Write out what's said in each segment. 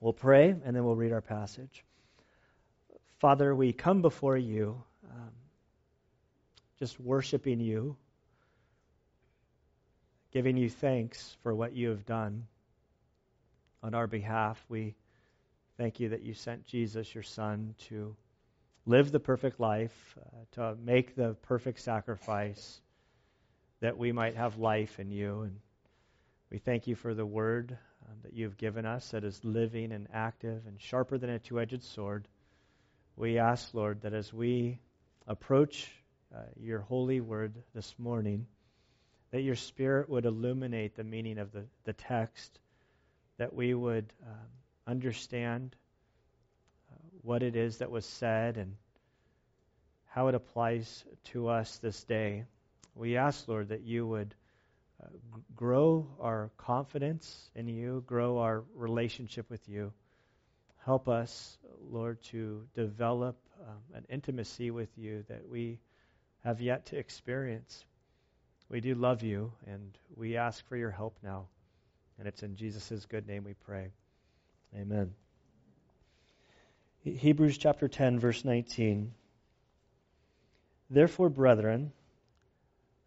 We'll pray and then we'll read our passage. Father, we come before you um, just worshiping you, giving you thanks for what you have done on our behalf. We thank you that you sent Jesus, your Son, to live the perfect life, uh, to make the perfect sacrifice that we might have life in you. And we thank you for the word um, that you've given us that is living and active and sharper than a two edged sword. We ask, Lord, that as we approach uh, your holy word this morning, that your spirit would illuminate the meaning of the, the text, that we would um, understand uh, what it is that was said and how it applies to us this day. We ask, Lord, that you would grow our confidence in you, grow our relationship with you. Help us, Lord, to develop um, an intimacy with you that we have yet to experience. We do love you, and we ask for your help now. And it's in Jesus' good name we pray. Amen. Hebrews chapter 10, verse 19. Therefore, brethren,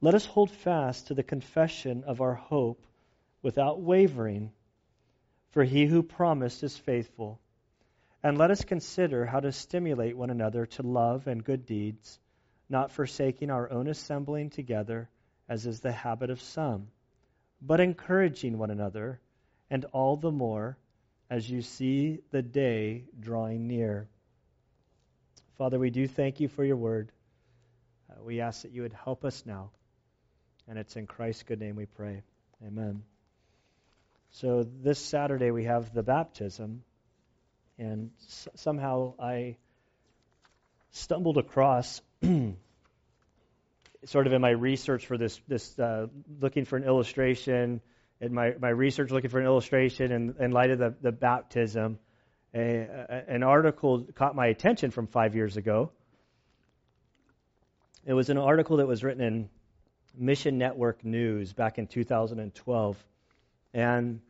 Let us hold fast to the confession of our hope without wavering, for he who promised is faithful. And let us consider how to stimulate one another to love and good deeds, not forsaking our own assembling together, as is the habit of some, but encouraging one another, and all the more as you see the day drawing near. Father, we do thank you for your word. Uh, we ask that you would help us now and it's in Christ's good name we pray. Amen. So this Saturday we have the baptism, and s- somehow I stumbled across, sort of in my research for this, this uh, looking for an illustration, in my, my research looking for an illustration in, in light of the, the baptism, a, a, an article caught my attention from five years ago. It was an article that was written in Mission Network News back in 2012. And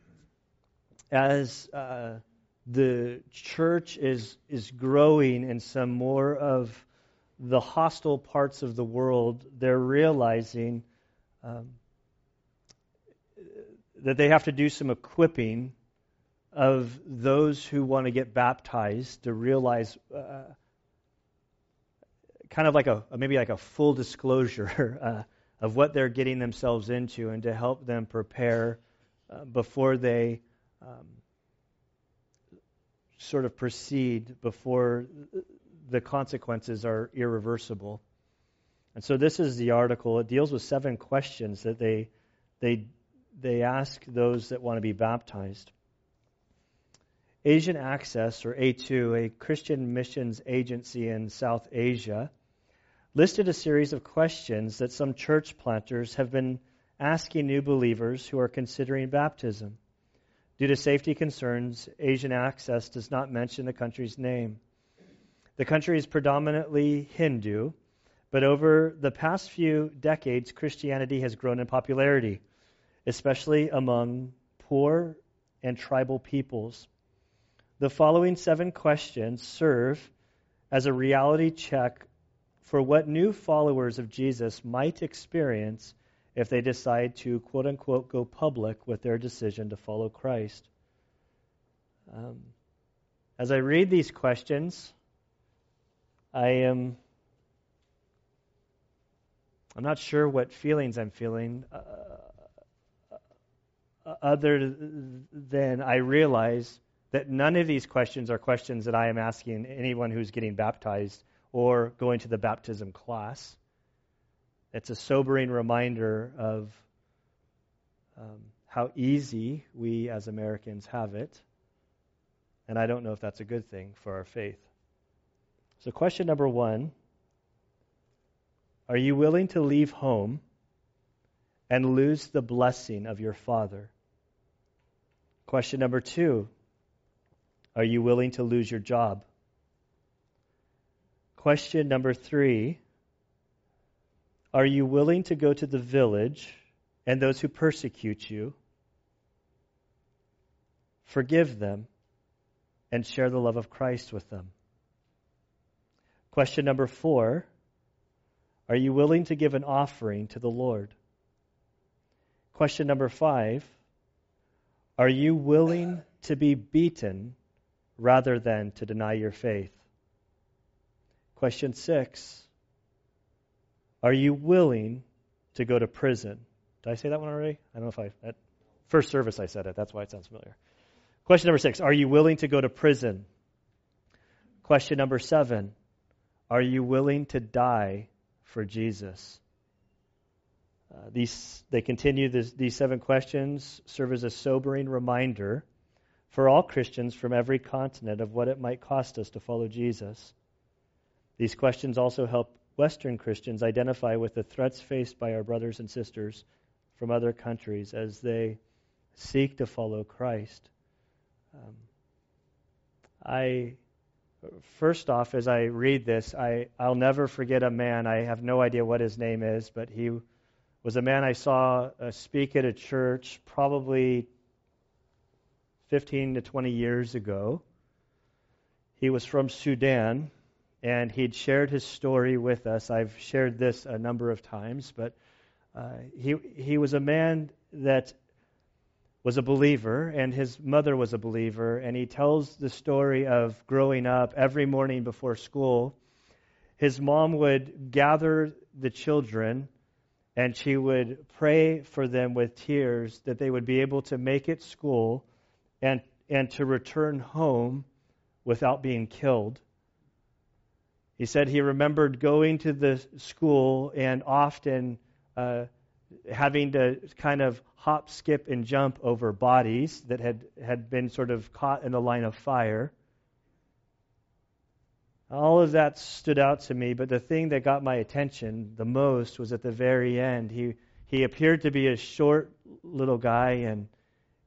as uh, the church is, is growing in some more of the hostile parts of the world, they're realizing um, that they have to do some equipping of those who want to get baptized to realize uh, kind of like a maybe like a full disclosure uh, of what they're getting themselves into and to help them prepare uh, before they um, sort of proceed before the consequences are irreversible. And so this is the article. It deals with seven questions that they they they ask those that want to be baptized. Asian Access, or A2, a Christian missions agency in South Asia, listed a series of questions that some church planters have been asking new believers who are considering baptism. Due to safety concerns, Asian Access does not mention the country's name. The country is predominantly Hindu, but over the past few decades, Christianity has grown in popularity, especially among poor and tribal peoples. The following seven questions serve as a reality check for what new followers of Jesus might experience if they decide to, quote unquote, go public with their decision to follow Christ. Um, as I read these questions, I am. I'm not sure what feelings I'm feeling, uh, uh other than I realize that none of these questions are questions that I am asking anyone who's getting baptized or going to the baptism class. It's a sobering reminder of um, how easy we as Americans have it. And I don't know if that's a good thing for our faith. So, question number one Are you willing to leave home and lose the blessing of your Father? Question number two Are you willing to lose your job? Question number three Are you willing to go to the village and those who persecute you? Forgive them and share the love of Christ with them. Question number four Are you willing to give an offering to the Lord? Question number five Are you willing to be beaten rather than to deny your faith? Question six Are you willing to go to prison? Did I say that one already? I don't know if I. At first service I said it. That's why it sounds familiar. Question number six Are you willing to go to prison? Question number seven Are you willing to die for Jesus? Uh, these, they continue this, these seven questions serve as a sobering reminder for all Christians from every continent of what it might cost us to follow Jesus. These questions also help Western Christians identify with the threats faced by our brothers and sisters from other countries as they seek to follow Christ. Um, I first off, as I read this, I, I'll never forget a man. I have no idea what his name is, but he was a man I saw uh, speak at a church probably 15 to 20 years ago. He was from Sudan, and he'd shared his story with us. I've shared this a number of times, but uh, he he was a man that was a believer, and his mother was a believer, and he tells the story of growing up every morning before school. His mom would gather the children, and she would pray for them with tears that they would be able to make it school and, and to return home without being killed. He said he remembered going to the school and often uh, having to kind of hop, skip, and jump over bodies that had, had been sort of caught in the line of fire. All of that stood out to me, but the thing that got my attention the most was at the very end. He, he appeared to be a short little guy, and,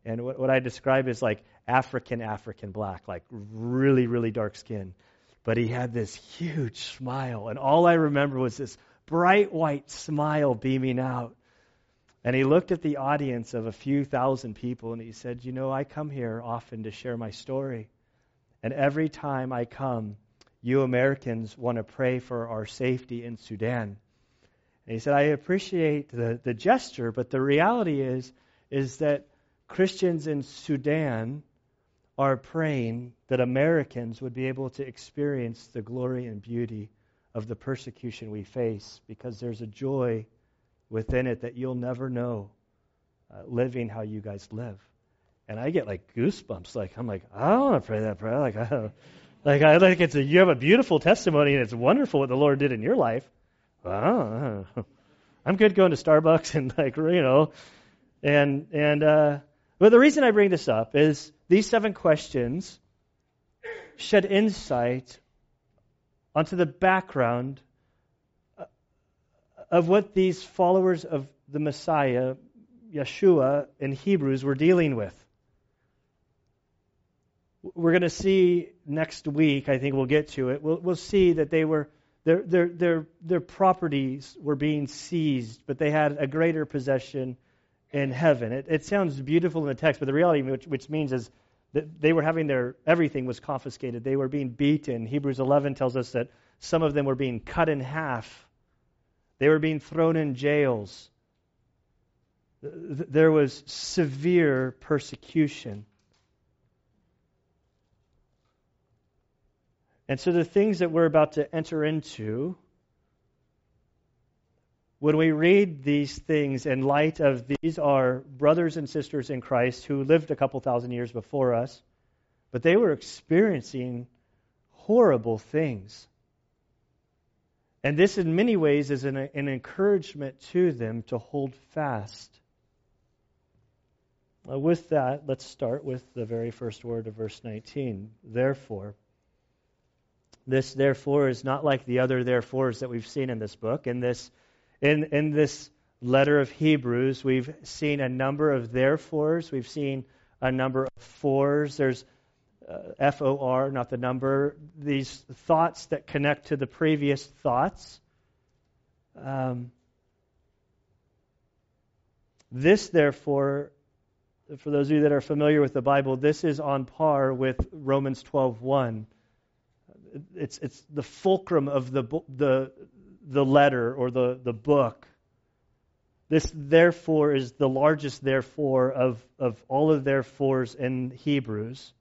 and what, what I describe is like African, African black, like really, really dark skin. But he had this huge smile, and all I remember was this bright white smile beaming out. And he looked at the audience of a few thousand people and he said, You know, I come here often to share my story. And every time I come, you Americans want to pray for our safety in Sudan. And he said, I appreciate the, the gesture, but the reality is, is that Christians in Sudan are praying that Americans would be able to experience the glory and beauty of the persecution we face because there's a joy within it that you'll never know uh, living how you guys live. And I get like goosebumps. Like I'm like I don't want to pray that prayer. Like I don't, like I like it's a, you have a beautiful testimony and it's wonderful what the Lord did in your life. Well, I'm good going to Starbucks and like you know, and and uh, but the reason I bring this up is these seven questions shed insight onto the background uh, of what these followers of the Messiah, Yeshua, in Hebrews were dealing with. We're going to see next week, I think we'll get to it, we'll, we'll see that they were, their, their, their, their properties were being seized, but they had a greater possession in heaven. It, it sounds beautiful in the text, but the reality, which, which means is they were having their, everything was confiscated. They were being beaten. Hebrews 11 tells us that some of them were being cut in half they were being thrown in jails. There was severe persecution. And so the things that we're about to enter into, when we read these things in light of these are brothers and sisters in Christ who lived a couple thousand years before us, but they were experiencing horrible things. And this, in many ways, is an, an encouragement to them to hold fast. Uh, with that, let's start with the very first word of verse 19. Therefore. This therefore is not like the other therefores that we've seen in this book. In this, in, in this letter of Hebrews, we've seen a number of therefores. We've seen a number of fors. There's uh, F O R, not the number. These thoughts that connect to the previous thoughts. Um, this, therefore, for those of you that are familiar with the Bible, this is on par with Romans 12:1. It's it's the fulcrum of the the the letter or the the book. This therefore is the largest therefore of of all of therefores in Hebrews.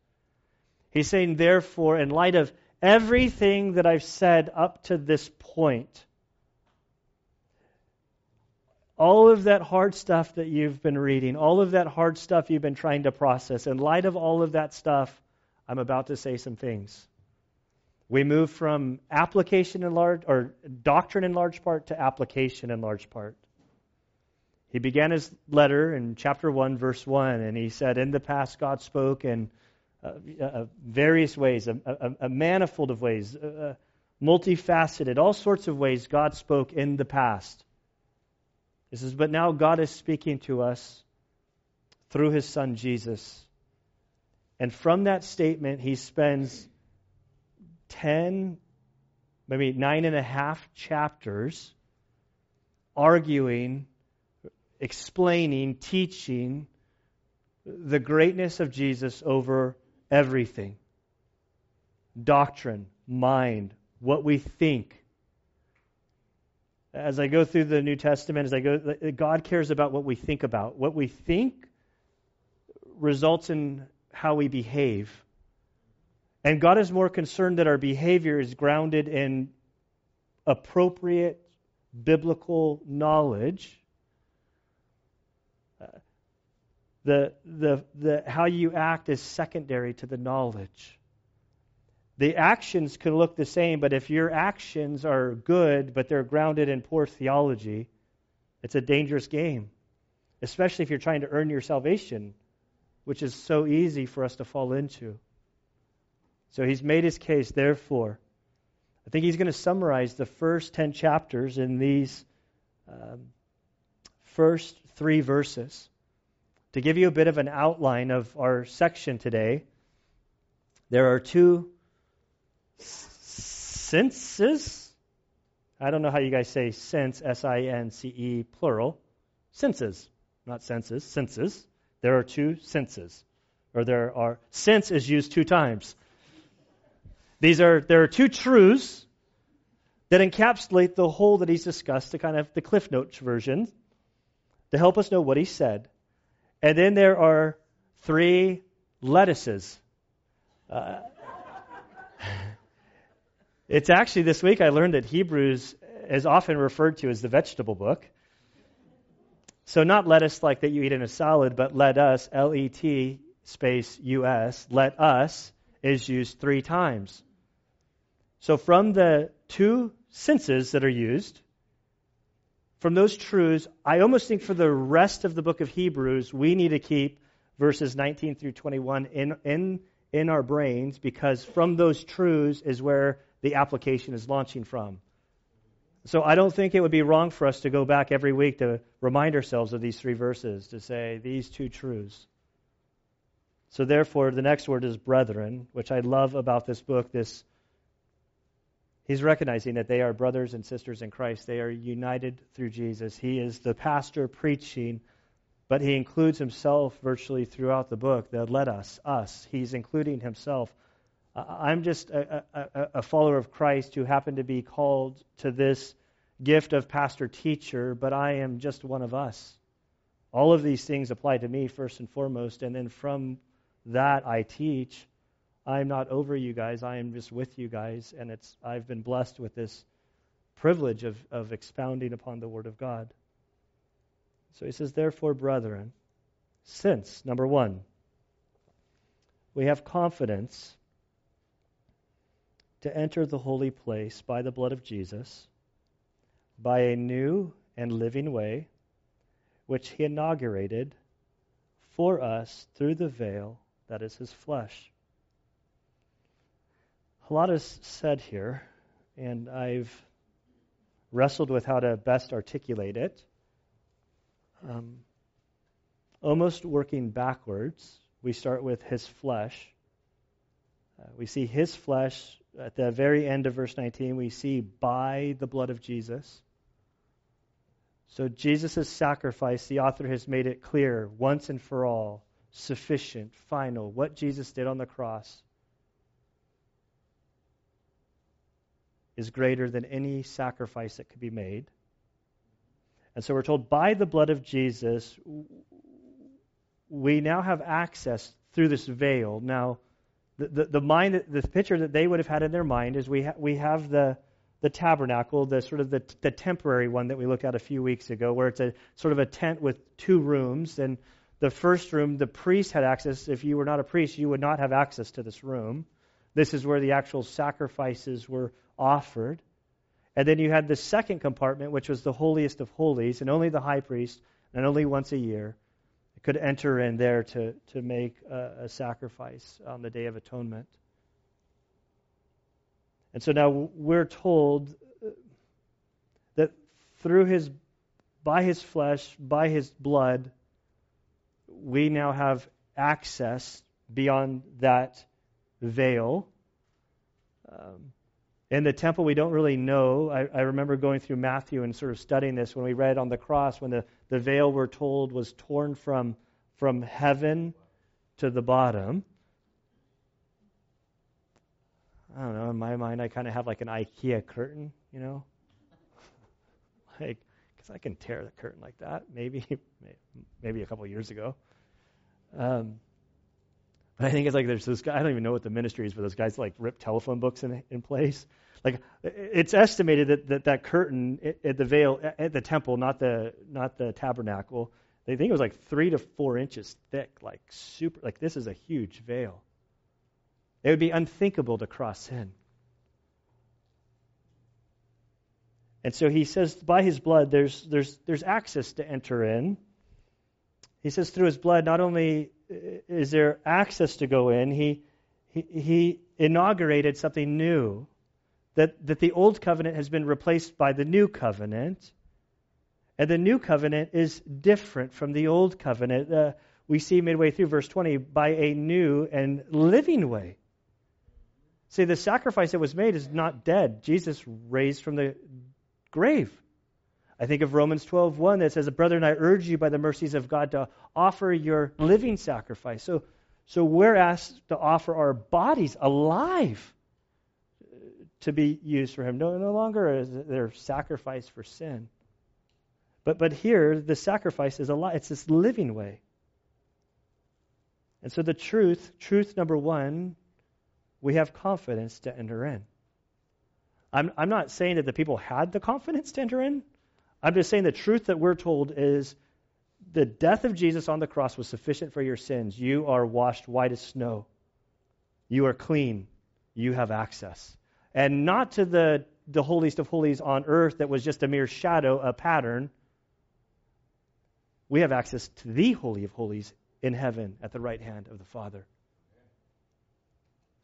He's saying therefore in light of everything that I've said up to this point, all of that hard stuff that you've been reading, all of that hard stuff you've been trying to process, in light of all of that stuff, I'm about to say some things. We move from application in large, or doctrine in large part, to application in large part. He began his letter in chapter 1, verse 1, and he said, In the past, God spoke in uh, uh, various ways, a, a, a, manifold of ways, uh, multifaceted, all sorts of ways God spoke in the past. He says, But now God is speaking to us through his son Jesus. And from that statement, he spends 10, maybe nine and a half chapters arguing, explaining, teaching the greatness of Jesus over everything doctrine, mind, what we think, as I go through the New Testament, as I go, God cares about what we think about. What we think results in how we behave. And God is more concerned that our behavior is grounded in appropriate biblical knowledge. Uh, the, the, the, how you act is secondary to the knowledge. The actions can look the same, but if your actions are good, but they're grounded in poor theology, it's a dangerous game, especially if you're trying to earn your salvation, which is so easy for us to fall into. So he's made his case, therefore. I think he's going to summarize the first 10 chapters in these um, first three verses. To give you a bit of an outline of our section today, there are two senses. I don't know how you guys say sense, S I N C E, plural. Senses, not senses, senses. There are two senses. Or there are, sense is used two times. These are, there are two truths that encapsulate the whole that he's discussed, the kind of the Cliff Notes version, to help us know what he said. And then there are three lettuces. Uh, it's actually this week I learned that Hebrews is often referred to as the vegetable book. So not lettuce like that you eat in a salad, but let us, L E T space U S, let us is used three times. So from the two senses that are used, from those truths, I almost think for the rest of the book of Hebrews, we need to keep verses 19 through 21 in, in, in our brains because from those truths is where the application is launching from. So I don't think it would be wrong for us to go back every week to remind ourselves of these three verses, to say these two truths. So therefore, the next word is brethren, which I love about this book. This he's recognizing that they are brothers and sisters in Christ. They are united through Jesus. He is the pastor preaching, but he includes himself virtually throughout the book. That let us, us. He's including himself I'm just a, a, a, follower of Christ who happened to be called to this gift of pastor teacher, but I am just one of us. All of these things apply to me first and foremost, and then from that I teach. I'm not over you guys. I am just with you guys, and it's I've been blessed with this privilege of, of expounding upon the Word of God. So he says, therefore, brethren, since, number one, we have confidence to enter the holy place by the blood of Jesus, by a new and living way, which he inaugurated for us through the veil that is his flesh. A lot is said here, and I've wrestled with how to best articulate it. Um, almost working backwards, we start with his flesh. Uh, we see his flesh at the very end of verse 19. We see by the blood of Jesus. So Jesus' sacrifice, the author has made it clear once and for all, sufficient, final, what Jesus did on the cross is greater than any sacrifice that could be made. And so we're told by the blood of Jesus, we now have access through this veil. Now, the, the, the mind, the picture that they would have had in their mind is we, ha- we have the, the tabernacle, the sort of the, the temporary one that we looked at a few weeks ago, where it's a sort of a tent with two rooms. And the first room, the priest had access. If you were not a priest, you would not have access to this room. This is where the actual sacrifices were offered. And then you had the second compartment, which was the holiest of holies, and only the high priest, and only once a year, could enter in there to, to make a, a sacrifice on the Day of Atonement. And so now we're told that through his, by his flesh, by his blood, we now have access beyond that veil. Um, in the temple, we don't really know. I, I, remember going through Matthew and sort of studying this when we read on the cross when the, the veil, we're told, was torn from, from heaven to the bottom. I don't know. In my mind, I kind of have like an IKEA curtain, you know, like because I can tear the curtain like that. Maybe, maybe a couple years ago. Um, but I think it's like there's this guy. I don't even know what the ministry is, but those guys like rip telephone books in in place. Like it's estimated that that, that curtain at the veil at the temple, not the not the tabernacle, they think it was like three to four inches thick, like super. Like this is a huge veil. It would be unthinkable to cross in. And so he says, by his blood, there's, there's, there's access to enter in. He says, through his blood, not only is there access to go in, he, he, he inaugurated something new. That, that the old covenant has been replaced by the new covenant. And the new covenant is different from the old covenant. Uh, we see midway through verse 20 by a new and living way. See, the sacrifice that was made is not dead. Jesus raised from the grave. I think of Romans 12:1 that says, "Brethren, I urge you by the mercies of God to offer your living sacrifice." So, so we're asked to offer our bodies alive uh, to be used for Him. No, no longer is there sacrifice for sin. But but here the sacrifice is alive. It's this living way. And so the truth, truth number one, we have confidence to enter in. I'm, I'm not saying that the people had the confidence to enter in. I'm just saying the truth that we're told is the death of Jesus on the cross was sufficient for your sins. You are washed white as snow. You are clean. You have access. And not to the, the holiest of holies on earth that was just a mere shadow, a pattern. We have access to the Holy of Holies in heaven at the right hand of the Father.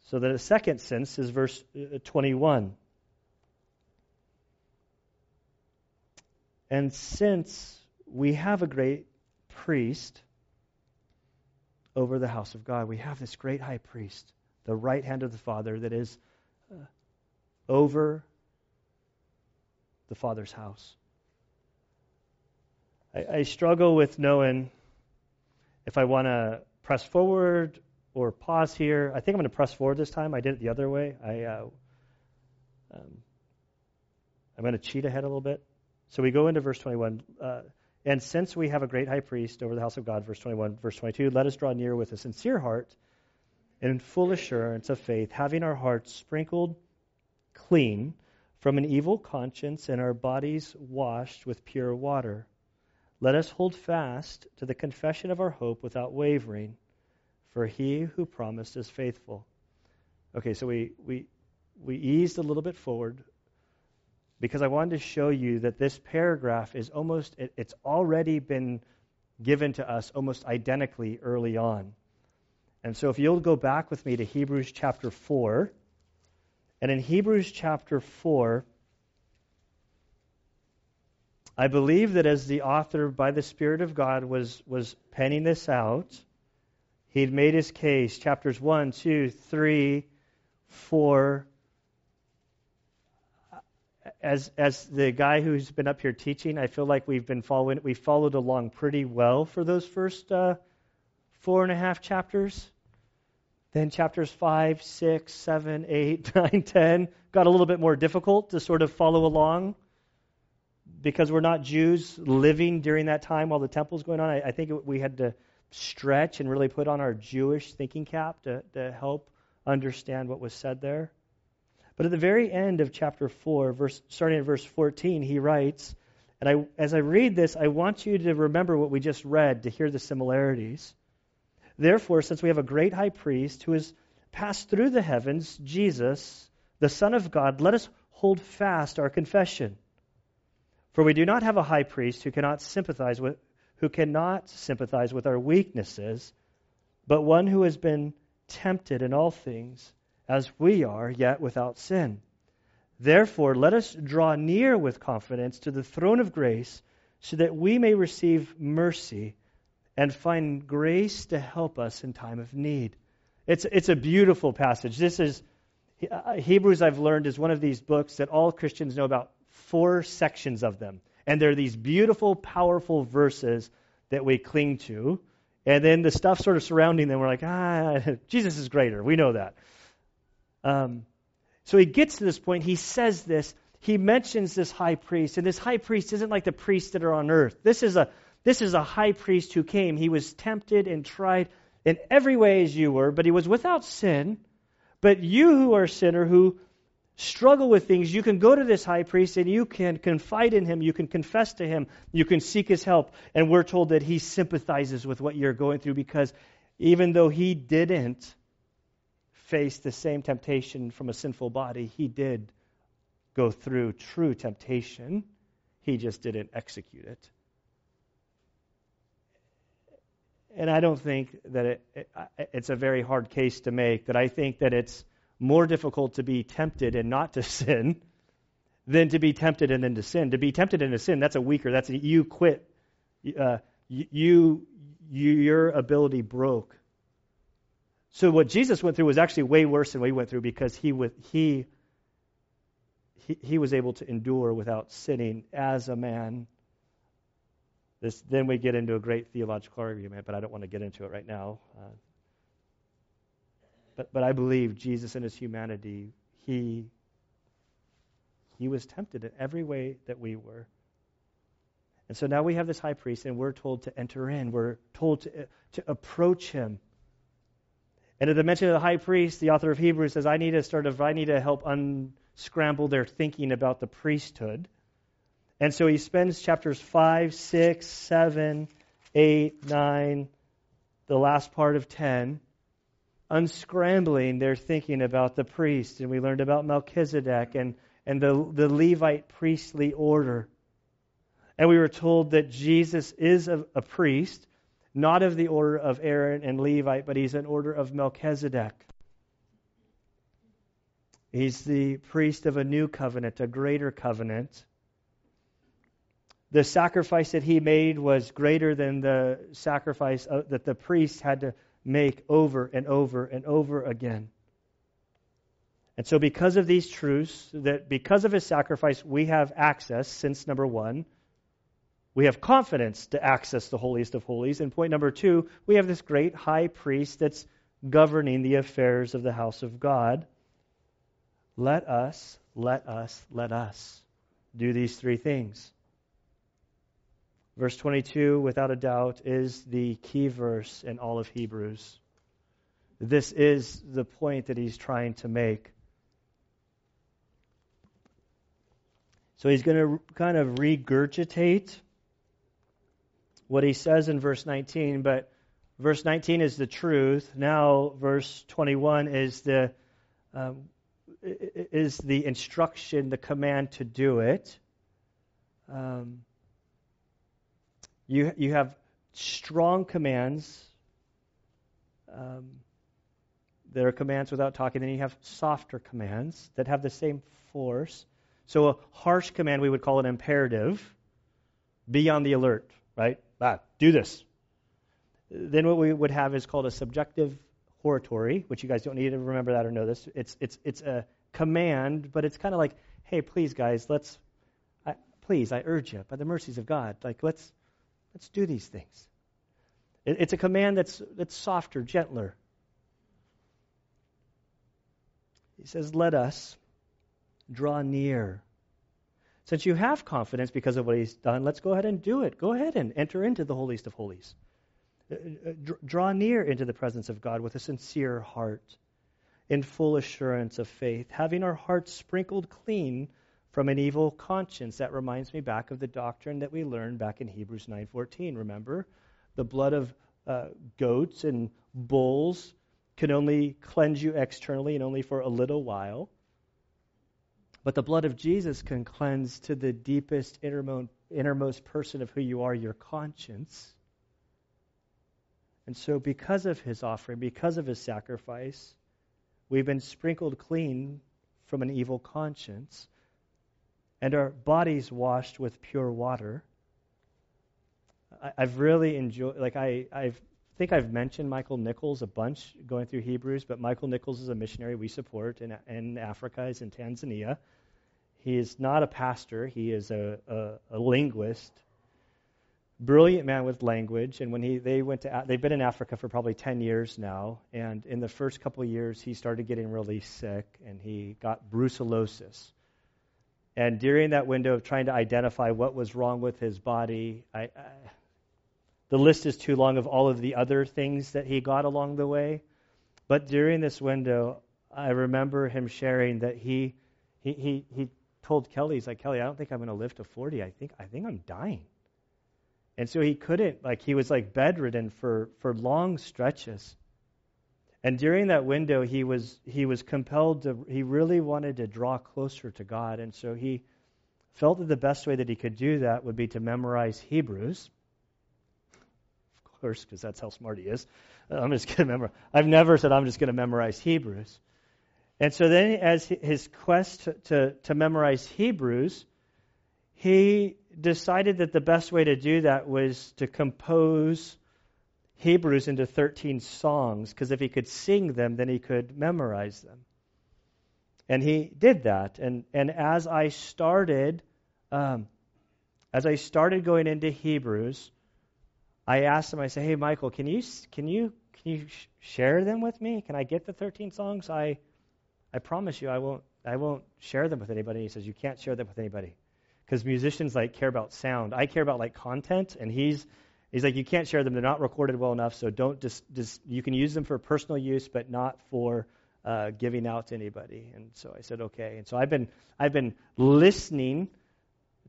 So the second sense is verse uh, 21. And since we have a great priest over the house of God, we have this great high priest, the right hand of the Father, that is uh, over the Father's house. I, I struggle with knowing if I want to press forward or pause here. I think I'm going to press forward this time. I did it the other way. I, uh, um, I'm going to cheat ahead a little bit. So we go into verse 21. Uh, and since we have a great high priest over the house of God, verse 21, verse 22, let us draw near with a sincere heart and in full assurance of faith, having our hearts sprinkled clean from an evil conscience and our bodies washed with pure water. Let us hold fast to the confession of our hope without wavering for he who promised is faithful. Okay, so we, we, we eased a little bit forward because I wanted to show you that this paragraph is almost, it, it's already been given to us almost identically early on. And so if you'll go back with me to Hebrews chapter 4, and in Hebrews chapter 4, I believe that as the author, by the Spirit of God, was, was penning this out, he'd made his case. Chapters 1, 2, 3, 4. As, as the guy who's been up here teaching, I feel like we've been following, we followed along pretty well for those first uh, four and a half chapters. Then chapters 5, 6, 7, 8, 9, 10 got a little bit more difficult to sort of follow along because we're not Jews living during that time while the temple's going on. I, I think we had to stretch and really put on our Jewish thinking cap to, to help understand what was said there. But at the very end of chapter 4, verse, starting at verse 14, he writes, and I, as I read this, I want you to remember what we just read to hear the similarities. Therefore, since we have a great high priest who has passed through the heavens, Jesus, the Son of God, let us hold fast our confession. For we do not have a high priest who cannot sympathize with who cannot sympathize with our weaknesses, but one who has been tempted in all things as we are, yet without sin. Therefore, let us draw near with confidence to the throne of grace so that we may receive mercy and find grace to help us in time of need. It's, it's a beautiful passage. This is Hebrews, I've learned, is one of these books that all Christians know about four sections of them. And they're these beautiful, powerful verses that we cling to. And then the stuff sort of surrounding them, we're like, ah, Jesus is greater. We know that. Um, so he gets to this point. He says this. He mentions this high priest. And this high priest isn't like the priests that are on earth. This is a this is a high priest who came. He was tempted and tried in every way as you were, but he was without sin. But you who are a sinner, who struggle with things, you can go to this high priest and you can confide in him, you can confess to him, you can seek his help. And we're told that he sympathizes with what you're going through because even though he didn't face the same temptation from a sinful body, he did go through true temptation. He just didn't execute it. and I don't think that it, it, it's a very hard case to make. That I think that it's more difficult to be tempted and not to sin than to be tempted and then to sin. To be tempted and to sin, that's a weaker. That's a, you quit. Uh, you, you, your ability broke. So what Jesus went through was actually way worse than we went through because he, he, he, he was able to endure without sinning as a man this, then we get into a great theological argument, but I don't want to get into it right now. Uh, but, but I believe Jesus in his humanity, he, he was tempted in every way that we were. And so now we have this high priest, and we're told to enter in. We're told to, to approach him. And at the mention of the high priest, the author of Hebrews says, I need to sort of, I need to help unscramble their thinking about the priesthood. And so he spends chapters 5, 6, 7, 8, 9, the last part of 10, unscrambling their thinking about the priest. And we learned about Melchizedek and, and the, the Levite priestly order. And we were told that Jesus is a, a priest, not of the order of Aaron and Levite, but he's an order of Melchizedek. He's the priest of a new covenant, a greater covenant the sacrifice that he made was greater than the sacrifice uh, that the priests had to make over and over and over again. And so, because of these truths, that because of his sacrifice, we have access, since number one, we have confidence to access the holiest of holies. And point number two, we have this great high priest that's governing the affairs of the house of God. Let us, let us, let us do these three things. Verse 22, without a doubt, is the key verse in all of Hebrews. This is the point that he's trying to make. So he's going to kind of regurgitate what he says in verse 19, but verse 19 is the truth. Now, verse 21 is the um, is the instruction, the command to do it. Um, you, you have strong commands um, that are commands without talking. Then you have softer commands that have the same force. So a harsh command, we would call an imperative. Be on the alert, right? Ah, do this. Then what we would have is called a subjunctive hortatory, which you guys don't need to remember that or know this. It's it's it's a command, but it's kind of like, hey, please, guys, let's, I, please, I urge you, by the mercies of God, like let's let's do these things. It, it's a command that's that's softer, gentler. He says, let us draw near. Since you have confidence because of what he's done, let's go ahead and do it. Go ahead and enter into the holiest of holies. Uh, uh, draw near into the presence of God with a sincere heart, in full assurance of faith, having our hearts sprinkled clean from an evil conscience. That reminds me back of the doctrine that we learned back in Hebrews 9:14. Remember, the blood of uh, goats and bulls can only cleanse you externally and only for a little while. But the blood of Jesus can cleanse to the deepest, innermost, innermost person of who you are, your conscience. And so, because of his offering, because of his sacrifice, we've been sprinkled clean from an evil conscience, and our bodies washed with pure water. I, have really enjoyed, like, I, I think I've mentioned Michael Nichols a bunch going through Hebrews, but Michael Nichols is a missionary we support in, in Africa, he's in Tanzania. He is not a pastor, he is a, a, a linguist brilliant man with language. And when he they went to they've been in Africa for probably ten years now. And in the first couple of years, he started getting really sick, and he got brucellosis. And during that window of trying to identify what was wrong with his body, I, I, the list is too long of all of the other things that he got along the way. But during this window, I remember him sharing that he he he, he told Kelly, he's like, Kelly, I don't think I'm going to live to 40. I think I think I'm dying. And so he couldn't, like, he was like bedridden for, for long stretches. And during that window, he was, he was compelled to, he really wanted to draw closer to God. And so he felt that the best way that he could do that would be to memorize Hebrews. Of course, because that's how smart he is. I'm just going to memorize. I've never said I'm just going to memorize Hebrews. And so then, as his quest to, to, to memorize Hebrews, he decided that the best way to do that was to compose Hebrews into 13 songs, because if he could sing them, then he could memorize them. And he did that. And, and as I started, um, as I started going into Hebrews, I asked him, I said, hey, Michael, can you, can you, can you sh- share them with me? Can I get the 13 songs? I, I promise you, I won't, I won't share them with anybody. He says, you can't share them with anybody because musicians like care about sound. I care about like content, and he's he's like you can't share them; they're not recorded well enough. So don't just just you can use them for personal use, but not for uh, giving out to anybody. And so I said okay. And so I've been I've been listening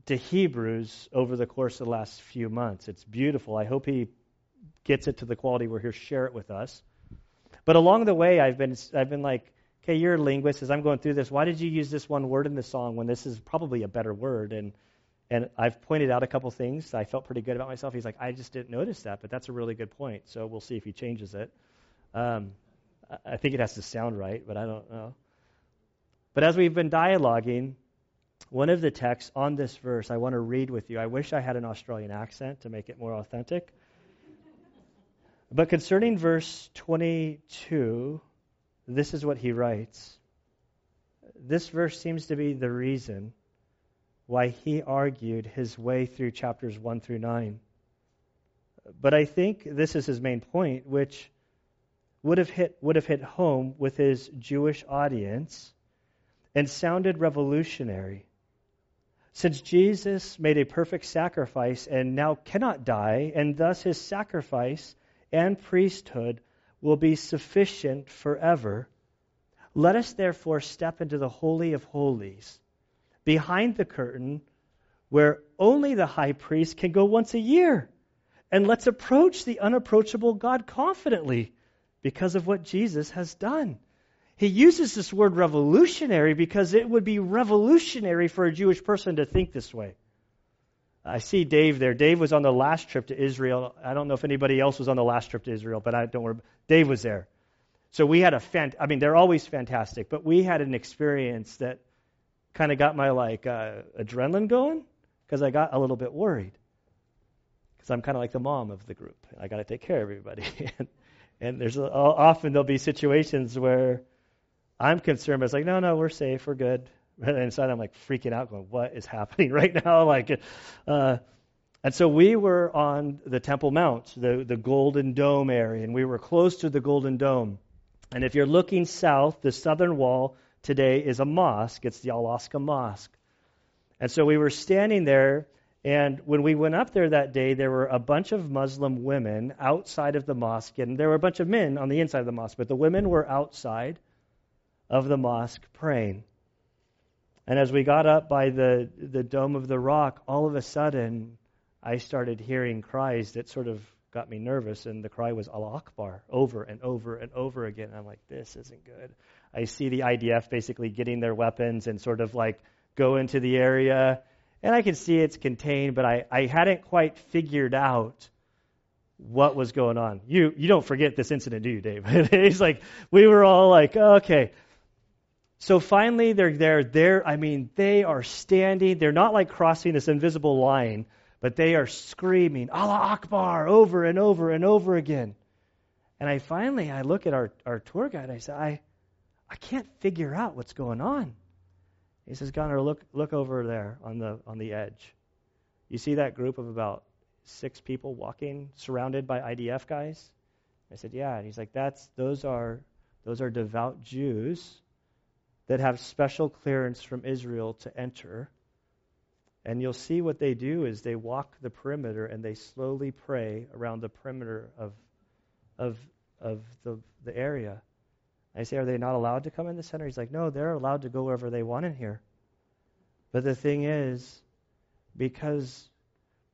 to Hebrews over the course of the last few months. It's beautiful. I hope he gets it to the quality where he'll share it with us. But along the way, I've been I've been like okay, you're a linguist. As I'm going through this, why did you use this one word in the song when this is probably a better word? And and I've pointed out a couple things. I felt pretty good about myself. He's like, I just didn't notice that, but that's a really good point. So we'll see if he changes it. Um, I think it has to sound right, but I don't know. But as we've been dialoguing, one of the texts on this verse I want to read with you. I wish I had an Australian accent to make it more authentic. But concerning verse 22, this is what he writes. This verse seems to be the reason why he argued his way through chapters 1 through 9. But I think this is his main point, which would have hit, would have hit home with his Jewish audience and sounded revolutionary. Since Jesus made a perfect sacrifice and now cannot die, and thus his sacrifice and priesthood will be sufficient forever. Let us therefore step into the Holy of Holies, behind the curtain, where only the high priest can go once a year. And let's approach the unapproachable God confidently because of what Jesus has done. He uses this word revolutionary because it would be revolutionary for a Jewish person to think this way. I see Dave there. Dave was on the last trip to Israel. I don't know if anybody else was on the last trip to Israel, but I don't worry. Dave was there. So we had a fan. I mean, they're always fantastic, but we had an experience that kind of got my like uh, adrenaline going because I got a little bit worried because I'm kind of like the mom of the group. I got to take care of everybody, and, and there's a, often there'll be situations where I'm concerned, but it's like, no, no, we're safe, we're good. And inside, I'm like freaking out, going, "What is happening right now?" Like, uh, and so we were on the Temple Mount, the the Golden Dome area, and we were close to the Golden Dome. And if you're looking south, the southern wall today is a mosque. It's the Al Aqsa Mosque. And so we were standing there, and when we went up there that day, there were a bunch of Muslim women outside of the mosque, and there were a bunch of men on the inside of the mosque, but the women were outside of the mosque praying. And as we got up by the, the dome of the rock, all of a sudden, I started hearing cries that sort of got me nervous, and the cry was Allah Akbar over and over and over again. I'm like, this isn't good. I see the IDF basically getting their weapons and sort of like go into the area, and I can see it's contained, but I, I hadn't quite figured out what was going on. You you don't forget this incident, do you, Dave? He's like, we were all like, okay. So finally, they're there. They're, I mean, they are standing. They're not like crossing this invisible line but they are screaming Allah Akbar over and over and over again. And I finally I look at our, our tour guide. I say, I I can't figure out what's going on. He says, Gunnar, look look over there on the on the edge. You see that group of about six people walking surrounded by IDF guys? I said, Yeah. And he's like, That's those are those are devout Jews that have special clearance from Israel to enter and you'll see what they do is they walk the perimeter and they slowly pray around the perimeter of, of, of the, the area. I say, Are they not allowed to come in the center? He's like, No, they're allowed to go wherever they want in here. But the thing is, because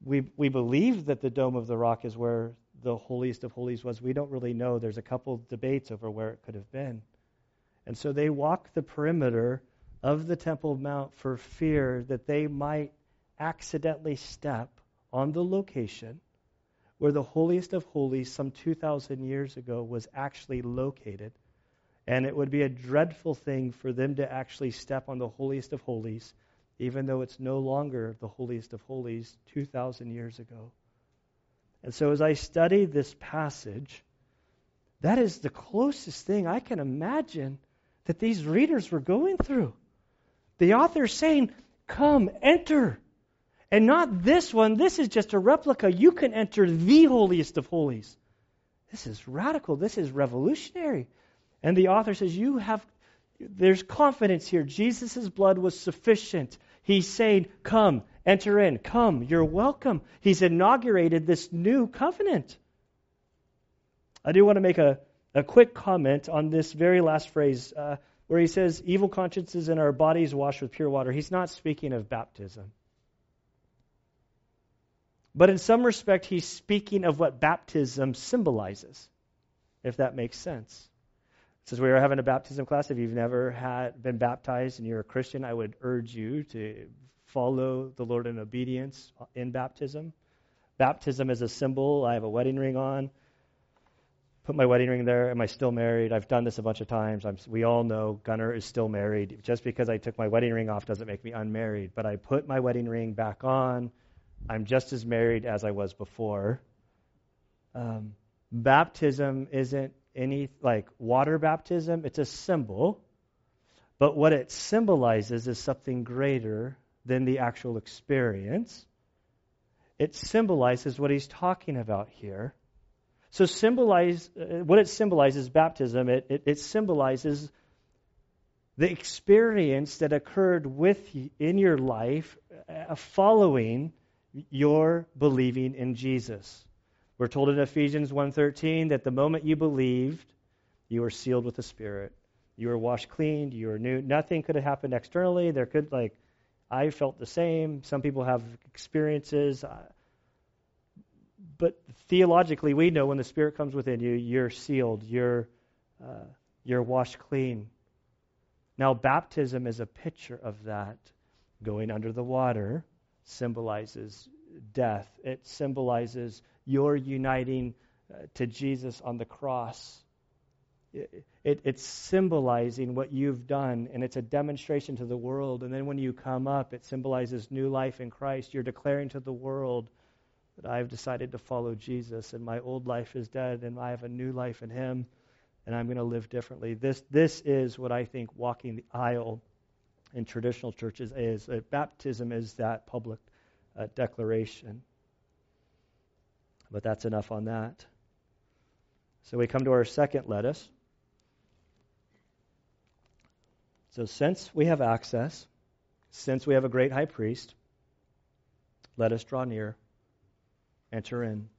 we, we believe that the Dome of the Rock is where the holiest of holies was, we don't really know. There's a couple debates over where it could have been. And so they walk the perimeter of the Temple Mount for fear that they might accidentally step on the location where the holiest of holies some 2,000 years ago was actually located. And it would be a dreadful thing for them to actually step on the holiest of holies, even though it's no longer the holiest of holies 2,000 years ago. And so as I study this passage, that is the closest thing I can imagine that these readers were going through. The author saying, Come, enter. And not this one. This is just a replica. You can enter the holiest of holies. This is radical. This is revolutionary. And the author says, You have, there's confidence here. Jesus' blood was sufficient. He's saying, Come, enter in. Come, you're welcome. He's inaugurated this new covenant. I do want to make a, a quick comment on this very last phrase uh, where he says, Evil consciences in our bodies washed with pure water. He's not speaking of baptism. But in some respect, he's speaking of what baptism symbolizes, if that makes sense. Since we are having a baptism class, if you've never had been baptized and you're a Christian, I would urge you to follow the Lord in obedience in baptism. Baptism is a symbol. I have a wedding ring on. Put my wedding ring there. Am I still married? I've done this a bunch of times. I'm, we all know Gunnar is still married. Just because I took my wedding ring off doesn't make me unmarried. But I put my wedding ring back on I'm just as married as I was before. Um, baptism isn't any like water baptism, it's a symbol. But what it symbolizes is something greater than the actual experience. It symbolizes what he's talking about here. So, symbolize uh, what it symbolizes baptism. It, it, it symbolizes the experience that occurred with in your life uh, following you're believing in Jesus. We're told in Ephesians 1:13 that the moment you believed, you were sealed with the Spirit. You were washed clean, you were new. Nothing could have happened externally. There could like I felt the same. Some people have experiences. But theologically, we know when the Spirit comes within you, you're sealed, you're, uh, you're washed clean. Now, baptism is a picture of that. Going under the water symbolizes death. It symbolizes your uniting uh, to Jesus on the cross. It, it, it's symbolizing what you've done, and it's a demonstration to the world. And then when you come up, it symbolizes new life in Christ. You're declaring to the world that I've decided to follow Jesus, and my old life is dead, and I have a new life in Him, and I'm going to live differently. This, this is what I think walking the aisle in traditional churches is. Uh, baptism is that public uh, declaration. But that's enough on that. So we come to our second lettuce. So, since we have access, since we have a great high priest, let us draw near Enter in.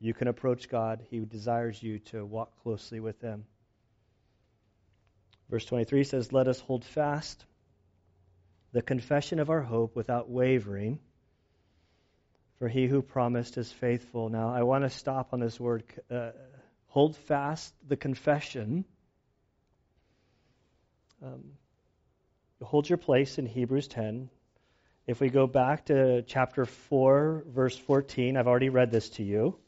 You can approach God. He desires you to walk closely with Him. Verse 23 says, Let us hold fast the confession of our hope without wavering, for he who promised is faithful. Now, I want to stop on this word uh, hold fast the confession. Um, hold your place in Hebrews 10. If we go back to chapter 4, verse 14, I've already read this to you.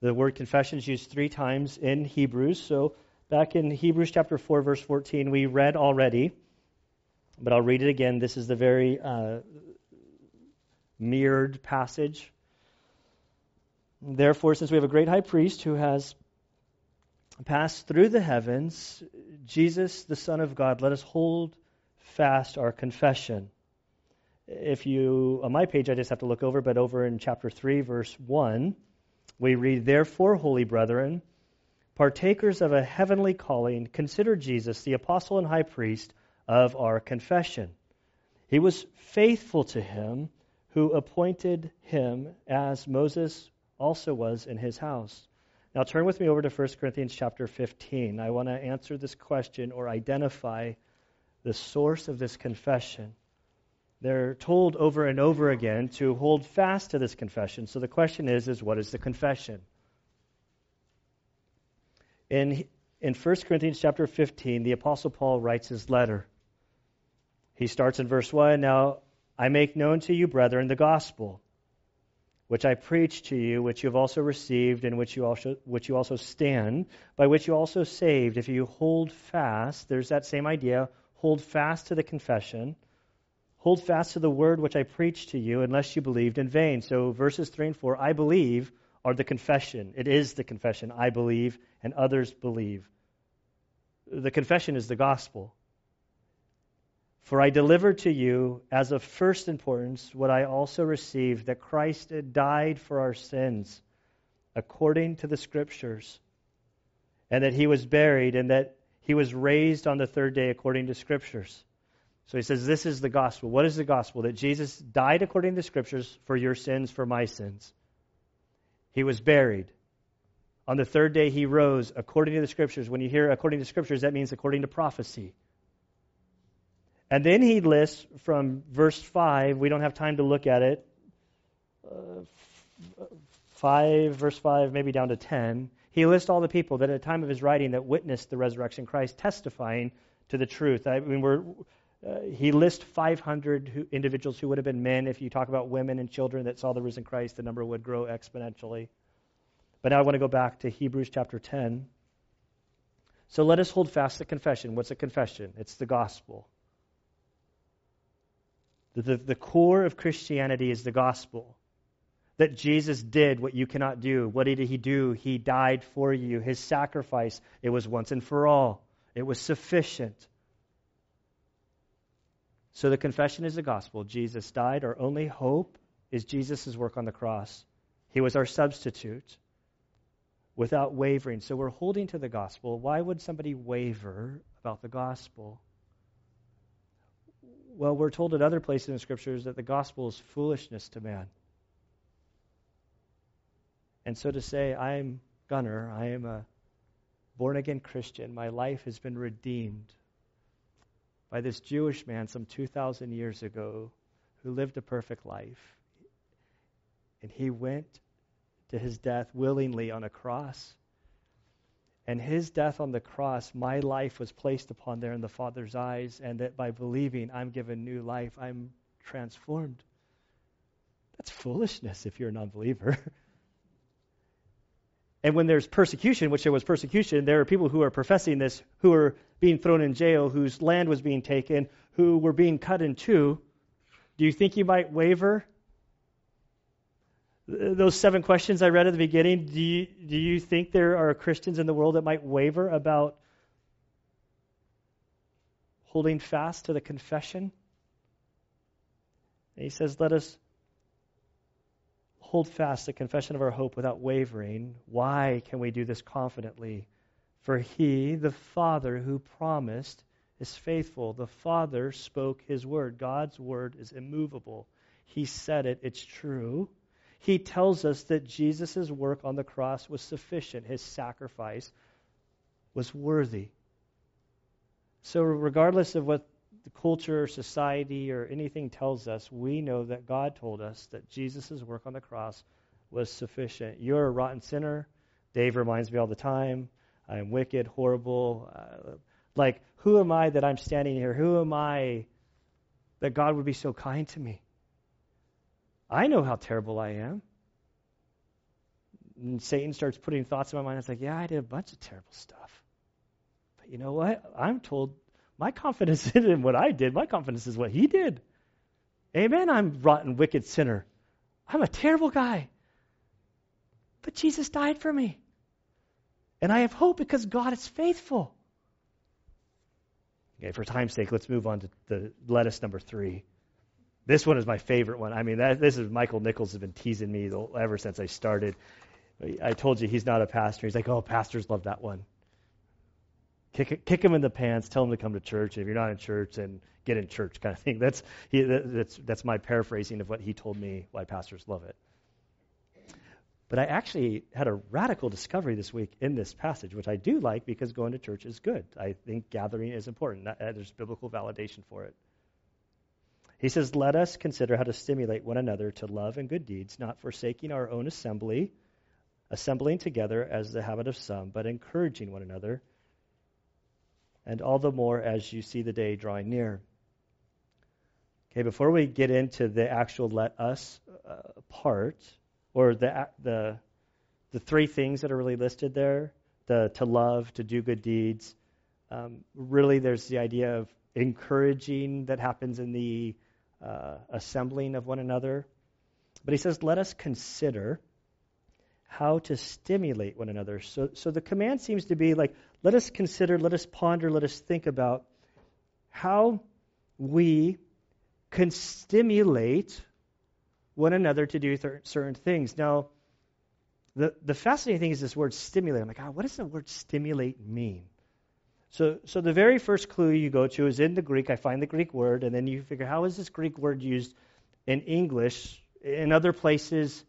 The word confession is used three times in Hebrews. So, back in Hebrews chapter 4, verse 14, we read already, but I'll read it again. This is the very uh, mirrored passage. Therefore, since we have a great high priest who has passed through the heavens, Jesus, the Son of God, let us hold fast our confession if you, on my page, I just have to look over, but over in chapter 3, verse 1, we read, Therefore, holy brethren, partakers of a heavenly calling, consider Jesus, the apostle and high priest of our confession. He was faithful to him who appointed him as Moses also was in his house. Now turn with me over to 1 Corinthians chapter 15. I want to answer this question or identify the source of this confession. They're told over and over again to hold fast to this confession. So the question is, is what is the confession? In, in 1 Corinthians chapter 15, the Apostle Paul writes his letter. He starts in verse 1 Now I make known to you, brethren, the gospel, which I preached to you, which you have also received, in which you also, which you also stand, by which you also saved, if you hold fast. There's that same idea hold fast to the confession Hold fast to the word which I preached to you, unless you believed in vain. So, verses 3 and 4, I believe, are the confession. It is the confession. I believe, and others believe. The confession is the gospel. For I delivered to you as of first importance what I also received that Christ died for our sins according to the Scriptures, and that he was buried, and that he was raised on the third day according to Scriptures so he says, This is the gospel. What is the gospel? That Jesus died according to the scriptures for your sins, for my sins. He was buried. On the third day, he rose according to the scriptures. When you hear according to scriptures, that means according to prophecy. And then he lists from verse 5, we don't have time to look at it, uh, 5, verse 5, maybe down to 10. He lists all the people that at the time of his writing that witnessed the resurrection Christ testifying to the truth. I mean, we're uh, he lists 500 who, individuals who would have been men. If you talk about women and children that saw the risen Christ, the number would grow exponentially. But now I want to go back to Hebrews chapter 10. So let us hold fast the confession. What's a confession? It's the gospel. The, the, the core of Christianity is the gospel. That Jesus did what you cannot do. What did he do? He died for you. His sacrifice, it was once and for all. It was sufficient. So the confession is the gospel. Jesus died. Our only hope is Jesus' work on the cross. He was our substitute without wavering. So we're holding to the gospel. Why would somebody waver about the gospel? Well, we're told at other places in the scriptures that the gospel is foolishness to man. And so to say, I'm Gunnar, I am a born again Christian, my life has been redeemed by this Jewish man some 2,000 years ago who lived a perfect life. And he went to his death willingly on a cross. And his death on the cross, my life was placed upon there in the Father's eyes, and that by believing, I'm given new life. I'm transformed. That's foolishness if you're a non believer. and when there's persecution, which there was persecution, there are people who are professing this, who are being thrown in jail, whose land was being taken, who were being cut in two. Do you think you might waver? Those seven questions I read at the beginning, do you, do you think there are Christians in the world that might waver about holding fast to the confession? And he says, Let us hold fast the confession of our hope without wavering. Why can we do this confidently? For he, the Father who promised, is faithful. The Father spoke his word. God's word is immovable. He said it, it's true. He tells us that Jesus' work on the cross was sufficient, his sacrifice was worthy. So, regardless of what the culture society or anything tells us, we know that God told us that Jesus' work on the cross was sufficient. You're a rotten sinner. Dave reminds me all the time. I'm wicked, horrible. Uh, like, who am I that I'm standing here? Who am I that God would be so kind to me? I know how terrible I am. And Satan starts putting thoughts in my mind. It's like, yeah, I did a bunch of terrible stuff. But you know what? I'm told my confidence isn't in what I did. My confidence is what he did. Amen. I'm rotten, wicked sinner. I'm a terrible guy. But Jesus died for me. And I have hope because God is faithful. Okay, for time's sake, let's move on to the lettuce number three. This one is my favorite one. I mean, that, this is Michael Nichols has been teasing me ever since I started. I told you he's not a pastor. He's like, oh, pastors love that one. Kick, kick him in the pants, tell him to come to church. If you're not in church, then get in church, kind of thing. That's, he, that's, that's my paraphrasing of what he told me why pastors love it. But I actually had a radical discovery this week in this passage, which I do like because going to church is good. I think gathering is important. Uh, there's biblical validation for it. He says, Let us consider how to stimulate one another to love and good deeds, not forsaking our own assembly, assembling together as the habit of some, but encouraging one another and all the more as you see the day drawing near. Okay, before we get into the actual let us uh, part, or the, the, the three things that are really listed there the, to love, to do good deeds, um, really there's the idea of encouraging that happens in the uh, assembling of one another. But he says, let us consider how to stimulate one another. So, so the command seems to be like, let us consider, let us ponder, let us think about how we can stimulate one another to do th- certain things. Now, the, the fascinating thing is this word stimulate. I'm like, oh, what does the word stimulate mean? So, so the very first clue you go to is in the Greek. I find the Greek word, and then you figure, how is this Greek word used in English? In other places,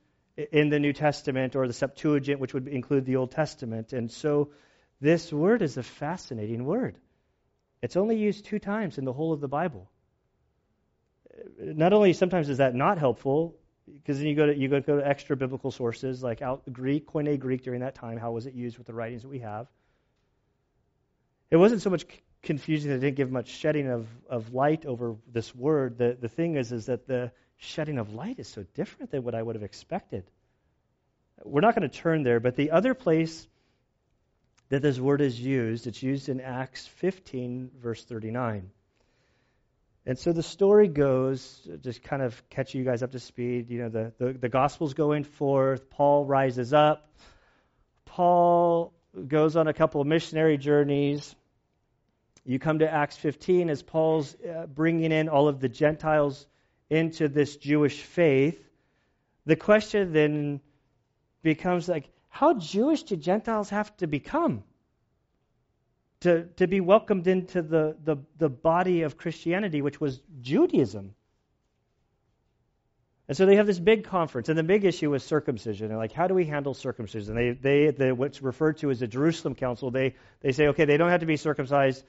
in the New Testament or the Septuagint, which would include the Old Testament. And so this word is a fascinating word. It's only used two times in the whole of the Bible. Not only sometimes is that not helpful, because then you go to you go to, extra biblical sources like out Greek, Koine Greek during that time. How was it used with the writings that we have? It wasn't so much confusing that it didn't give much shedding of, of light over this word. The the thing is is that the shedding of light is so different than what I would have expected. We're not going to turn there, but the other place that this word is used, it's used in Acts 15, verse 39. And so the story goes, just kind of catch you guys up to speed. You know, the, the, the gospel's going forth. Paul rises up. Paul goes on a couple of missionary journeys. You come to Acts 15 as Paul's uh, bringing in all of the Gentiles into this Jewish faith, the question then becomes like, how Jewish do Gentiles have to become to, to be welcomed into the, the, the body of Christianity, which was Judaism? And so they have this big conference, and the big issue was circumcision. And like, how do we handle circumcision? They, they, the, what's referred to as the Jerusalem Council, they, they say, okay, they don't have to be circumcised,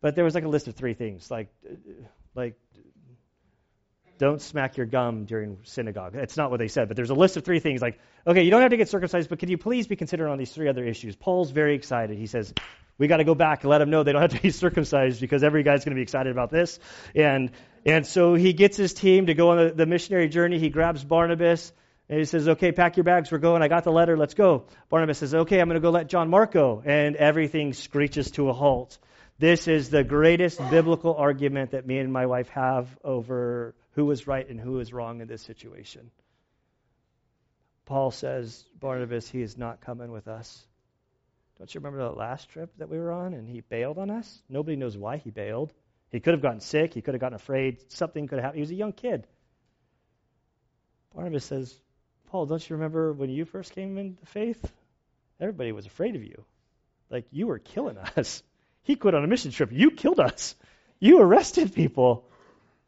but there was like a list of three things, like, like don't smack your gum during synagogue. It's not what they said, but there's a list of three things like, okay, you don't have to get circumcised, but can you please be considered on these three other issues? Paul's very excited. He says, We got to go back and let them know they don't have to be circumcised because every guy's going to be excited about this. And and so he gets his team to go on the, the missionary journey. He grabs Barnabas and he says, "Okay, pack your bags. We're going. I got the letter. Let's go." Barnabas says, "Okay, I'm going to go let John Mark go." And everything screeches to a halt. This is the greatest biblical argument that me and my wife have over who was right and who was wrong in this situation. Paul says, Barnabas, he is not coming with us. Don't you remember that last trip that we were on and he bailed on us? Nobody knows why he bailed. He could have gotten sick. He could have gotten afraid. Something could have happened. He was a young kid. Barnabas says, Paul, don't you remember when you first came into faith? Everybody was afraid of you. Like, you were killing us. He quit on a mission trip. You killed us. You arrested people.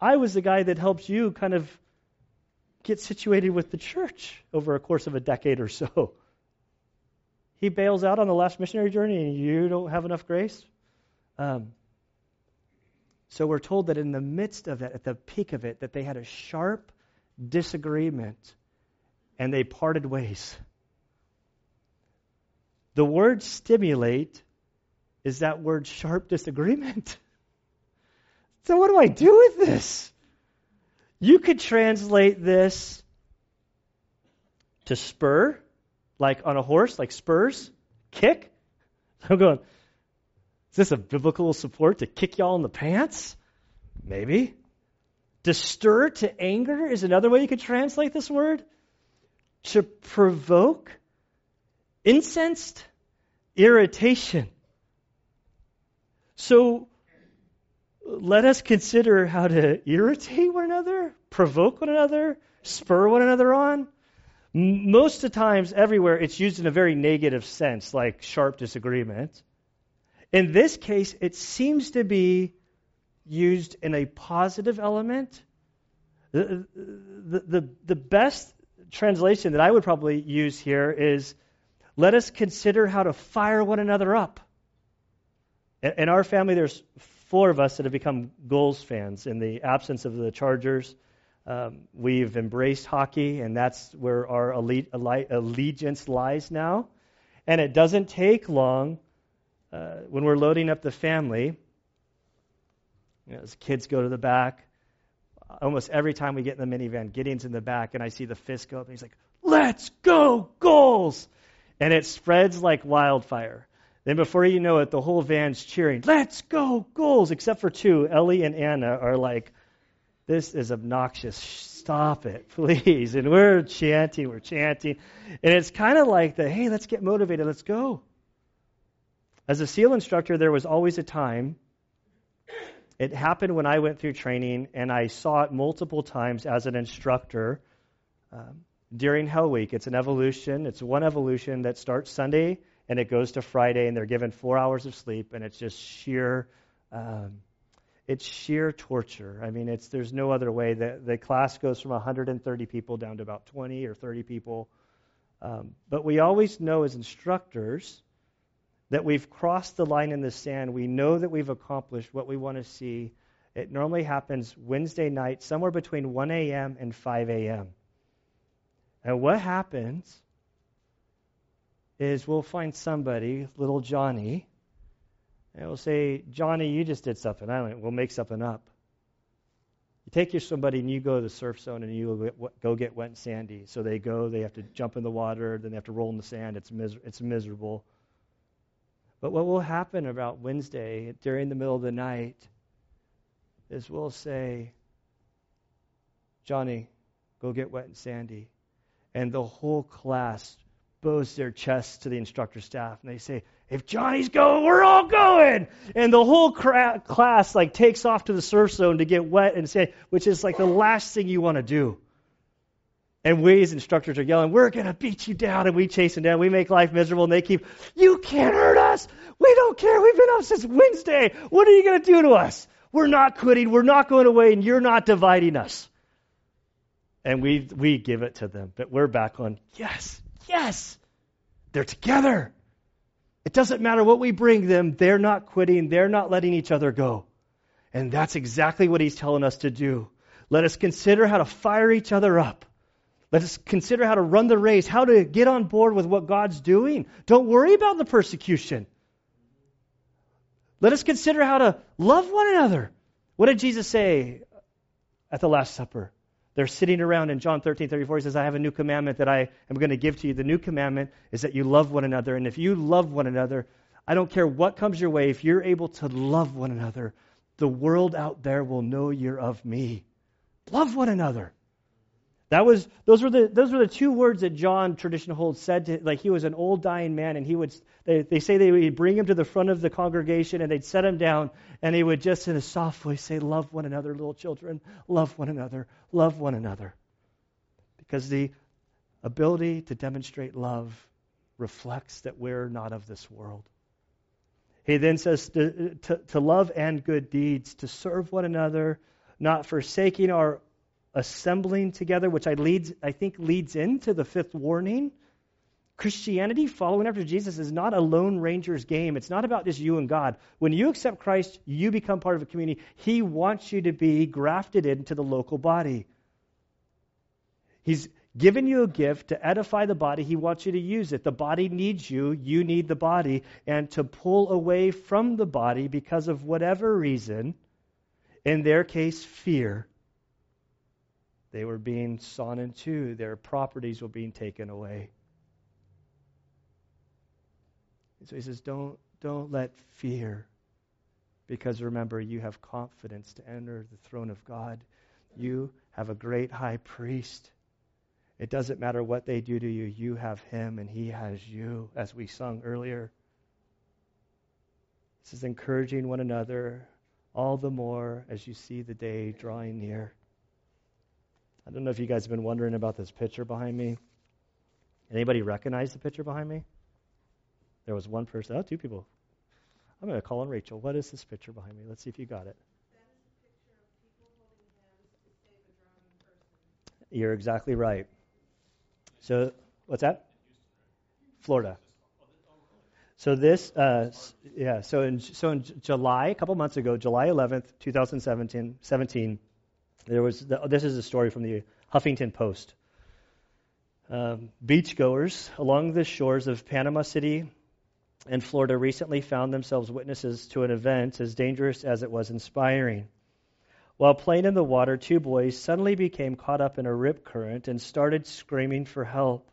I was the guy that helped you kind of get situated with the church over a course of a decade or so. He bails out on the last missionary journey and you don't have enough grace. Um, so we're told that in the midst of it, at the peak of it, that they had a sharp disagreement and they parted ways. The word stimulate is that word sharp disagreement. So, what do I do with this? You could translate this to spur, like on a horse, like spurs, kick. I'm going, is this a biblical support to kick y'all in the pants? Maybe. To stir to anger is another way you could translate this word. To provoke, incensed, irritation. So let us consider how to irritate one another, provoke one another, spur one another on. Most of the times, everywhere, it's used in a very negative sense, like sharp disagreement. In this case, it seems to be used in a positive element. The, the, the, the best translation that I would probably use here is let us consider how to fire one another up. In our family, there's four of us that have become Gulls fans in the absence of the Chargers. Um, we've embraced hockey, and that's where our elite allegiance lies now. And it doesn't take long uh, when we're loading up the family. You know, as kids go to the back, almost every time we get in the minivan, Gideon's in the back, and I see the fist go up, and he's like, "Let's go, Gulls! And it spreads like wildfire. Then before you know it, the whole van's cheering, let's go, Gulls, except for two. Ellie and Anna are like, this is obnoxious. Stop it, please. And we're chanting, we're chanting. And it's kind of like the, hey, let's get motivated, let's go. As a SEAL instructor, there was always a time. It happened when I went through training, and I saw it multiple times as an instructor um, during Hell Week. It's an evolution. It's one evolution that starts Sunday and it goes to Friday, and they're given four hours of sleep, and it's just sheer, um, it's sheer torture. I mean, it's there's no other way. The the class goes from 130 people down to about 20 or 30 people, um, but we always know as instructors that we've crossed the line in the sand. We know that we've accomplished what we want to see. It normally happens Wednesday night, somewhere between 1 a.m. and 5 a.m. And what happens is we'll find somebody, little Johnny, and we'll say, Johnny, you just did something. I don't. We'll make something up. You take your somebody and you go to the surf zone and you go get wet and sandy. So they go, they have to jump in the water, then they have to roll in the sand. It's, miser- it's miserable. But what will happen about Wednesday during the middle of the night is we'll say, Johnny, go get wet and sandy. And the whole class bows their chests to the instructor staff and they say, if Johnny's going, we're all going. And the whole cra- class like takes off to the surf zone to get wet and say, which is like the last thing you want to do. And we instructors are yelling, we're going to beat you down. And we chase them down. We make life miserable. And they keep, you can't hurt us. We don't care. We've been up since Wednesday. What are you going to do to us? We're not quitting. We're not going away. And you're not dividing us. And we, we give it to them. But we're back on, yes, Yes, they're together. It doesn't matter what we bring them, they're not quitting, they're not letting each other go. And that's exactly what he's telling us to do. Let us consider how to fire each other up. Let us consider how to run the race, how to get on board with what God's doing. Don't worry about the persecution. Let us consider how to love one another. What did Jesus say at the Last Supper? They're sitting around in John 13, 34. He says, I have a new commandment that I am going to give to you. The new commandment is that you love one another. And if you love one another, I don't care what comes your way, if you're able to love one another, the world out there will know you're of me. Love one another. That was those were the those were the two words that John tradition holds said to like he was an old dying man and he would they, they say they would bring him to the front of the congregation and they'd set him down and he would just in a soft voice say love one another little children. Love one another. Love one another. Because the ability to demonstrate love reflects that we're not of this world. He then says to, to, to love and good deeds to serve one another not forsaking our assembling together, which I, leads, I think leads into the fifth warning. Christianity, following after Jesus, is not a lone ranger's game. It's not about just you and God. When you accept Christ, you become part of a community. He wants you to be grafted into the local body. He's given you a gift to edify the body. He wants you to use it. The body needs you. You need the body. And to pull away from the body because of whatever reason, in their case, fear, they were being sawn in two, their properties were being taken away. And so he says, Don't, don't let fear, because remember, you have confidence to enter the throne of God. You have a great high priest. It doesn't matter what they do to you, you have him and he has you, as we sung earlier. This is encouraging one another all the more as you see the day drawing near. I don't know if you guys have been wondering about this picture behind me. Anybody recognize the picture behind me? There was one person. Oh, two people. I'm going to call on Rachel. What is this picture behind me? Let's see if you got it. You're exactly right. So, what's that? Florida. So this, uh, yeah. So in so in July, a couple months ago, July 11th, 2017, 17, there was the, this is a story from the Huffington Post. Um, beachgoers along the shores of Panama City and Florida recently found themselves witnesses to an event as dangerous as it was inspiring. While playing in the water, two boys suddenly became caught up in a rip current and started screaming for help.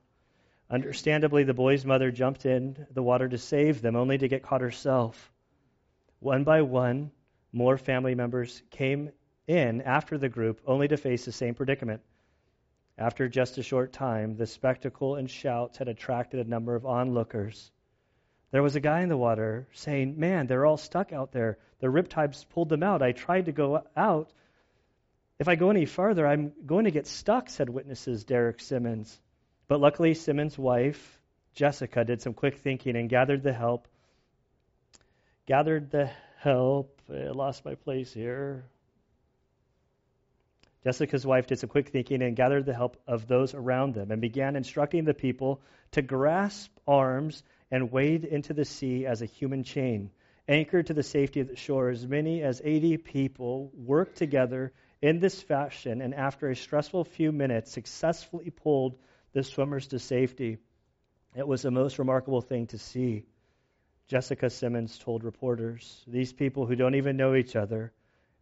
Understandably, the boy's mother jumped in the water to save them, only to get caught herself. One by one, more family members came in after the group, only to face the same predicament. After just a short time, the spectacle and shouts had attracted a number of onlookers. There was a guy in the water saying, Man, they're all stuck out there. The riptides pulled them out. I tried to go out. If I go any farther, I'm going to get stuck, said witnesses Derek Simmons. But luckily, Simmons' wife, Jessica, did some quick thinking and gathered the help. Gathered the help. I lost my place here. Jessica's wife did some quick thinking and gathered the help of those around them and began instructing the people to grasp arms and wade into the sea as a human chain, anchored to the safety of the shore. As many as 80 people worked together in this fashion and after a stressful few minutes successfully pulled the swimmers to safety. It was the most remarkable thing to see. Jessica Simmons told reporters, These people who don't even know each other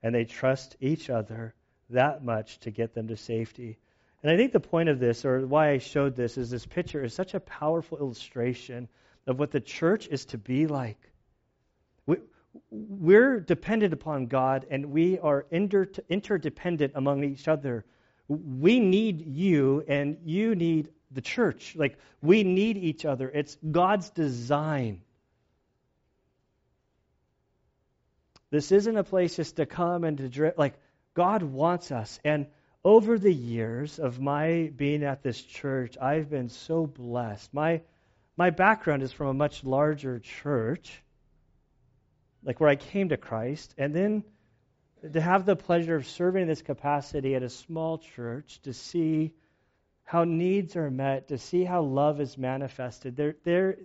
and they trust each other that much to get them to safety. And I think the point of this, or why I showed this, is this picture is such a powerful illustration of what the church is to be like. We, are dependent upon God, and we are inter- interdependent among each other. We need you, and you need the church. Like, we need each other. It's God's design. This isn't a place just to come and to drift. Like, God wants us. And over the years of my being at this church, I've been so blessed. My, my background is from a much larger church, like where I came to Christ, and then to have the pleasure of serving in this capacity at a small church, to see how needs are met, to see how love is manifested. There, there,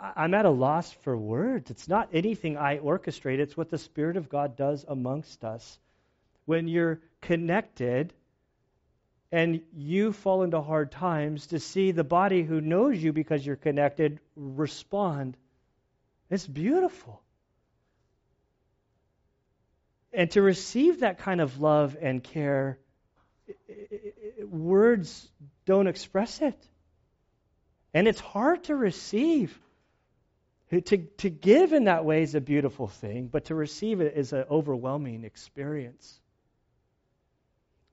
I'm at a loss for words. It's not anything I orchestrate, it's what the Spirit of God does amongst us. When you're connected and you fall into hard times, to see the body who knows you because you're connected respond, it's beautiful. And to receive that kind of love and care, words don't express it. And it's hard to receive. To, to give in that way is a beautiful thing, but to receive it is an overwhelming experience.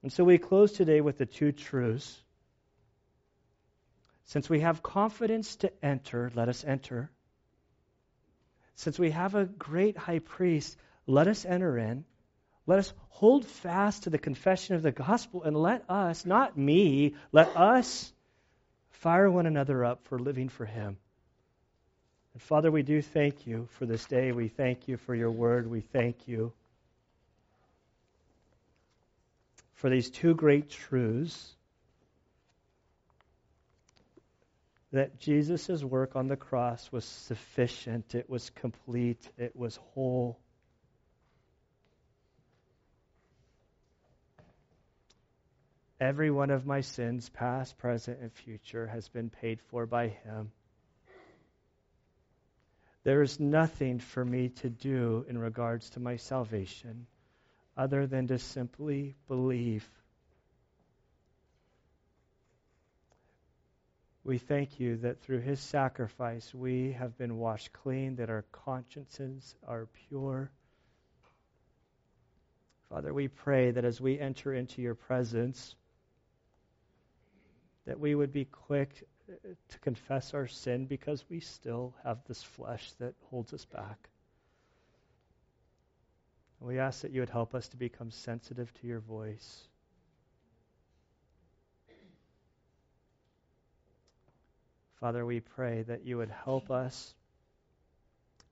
And so we close today with the two truths. Since we have confidence to enter, let us enter. Since we have a great high priest, let us enter in. Let us hold fast to the confession of the gospel and let us, not me, let us fire one another up for living for him. And Father, we do thank you for this day. We thank you for your word. We thank you for these two great truths that Jesus' work on the cross was sufficient, it was complete, it was whole. Every one of my sins, past, present, and future, has been paid for by Him. There is nothing for me to do in regards to my salvation other than to simply believe. We thank you that through his sacrifice we have been washed clean, that our consciences are pure. Father, we pray that as we enter into your presence, that we would be quick to confess our sin because we still have this flesh that holds us back. We ask that you would help us to become sensitive to your voice. Father, we pray that you would help us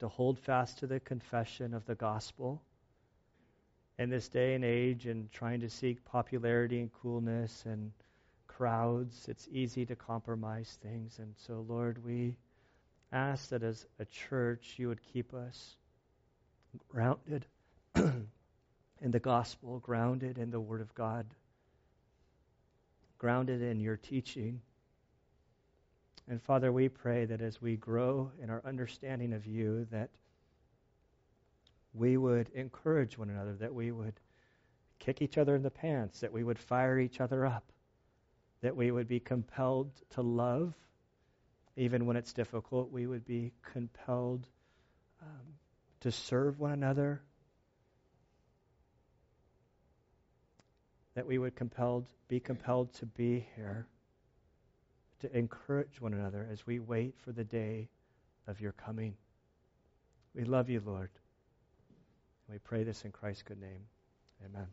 to hold fast to the confession of the gospel in this day and age and trying to seek popularity and coolness and crowds, it's easy to compromise things. And so, Lord, we ask that as a church, you would keep us grounded in the gospel, grounded in the Word of God, grounded in your teaching. And Father, we pray that as we grow in our understanding of you, that we would encourage one another, that we would kick each other in the pants, that we would fire each other up, that we would be compelled to love, even when it's difficult. We would be compelled um, to serve one another. That we would compelled, be compelled to be here, to encourage one another as we wait for the day of your coming. We love you, Lord. We pray this in Christ's good name. Amen.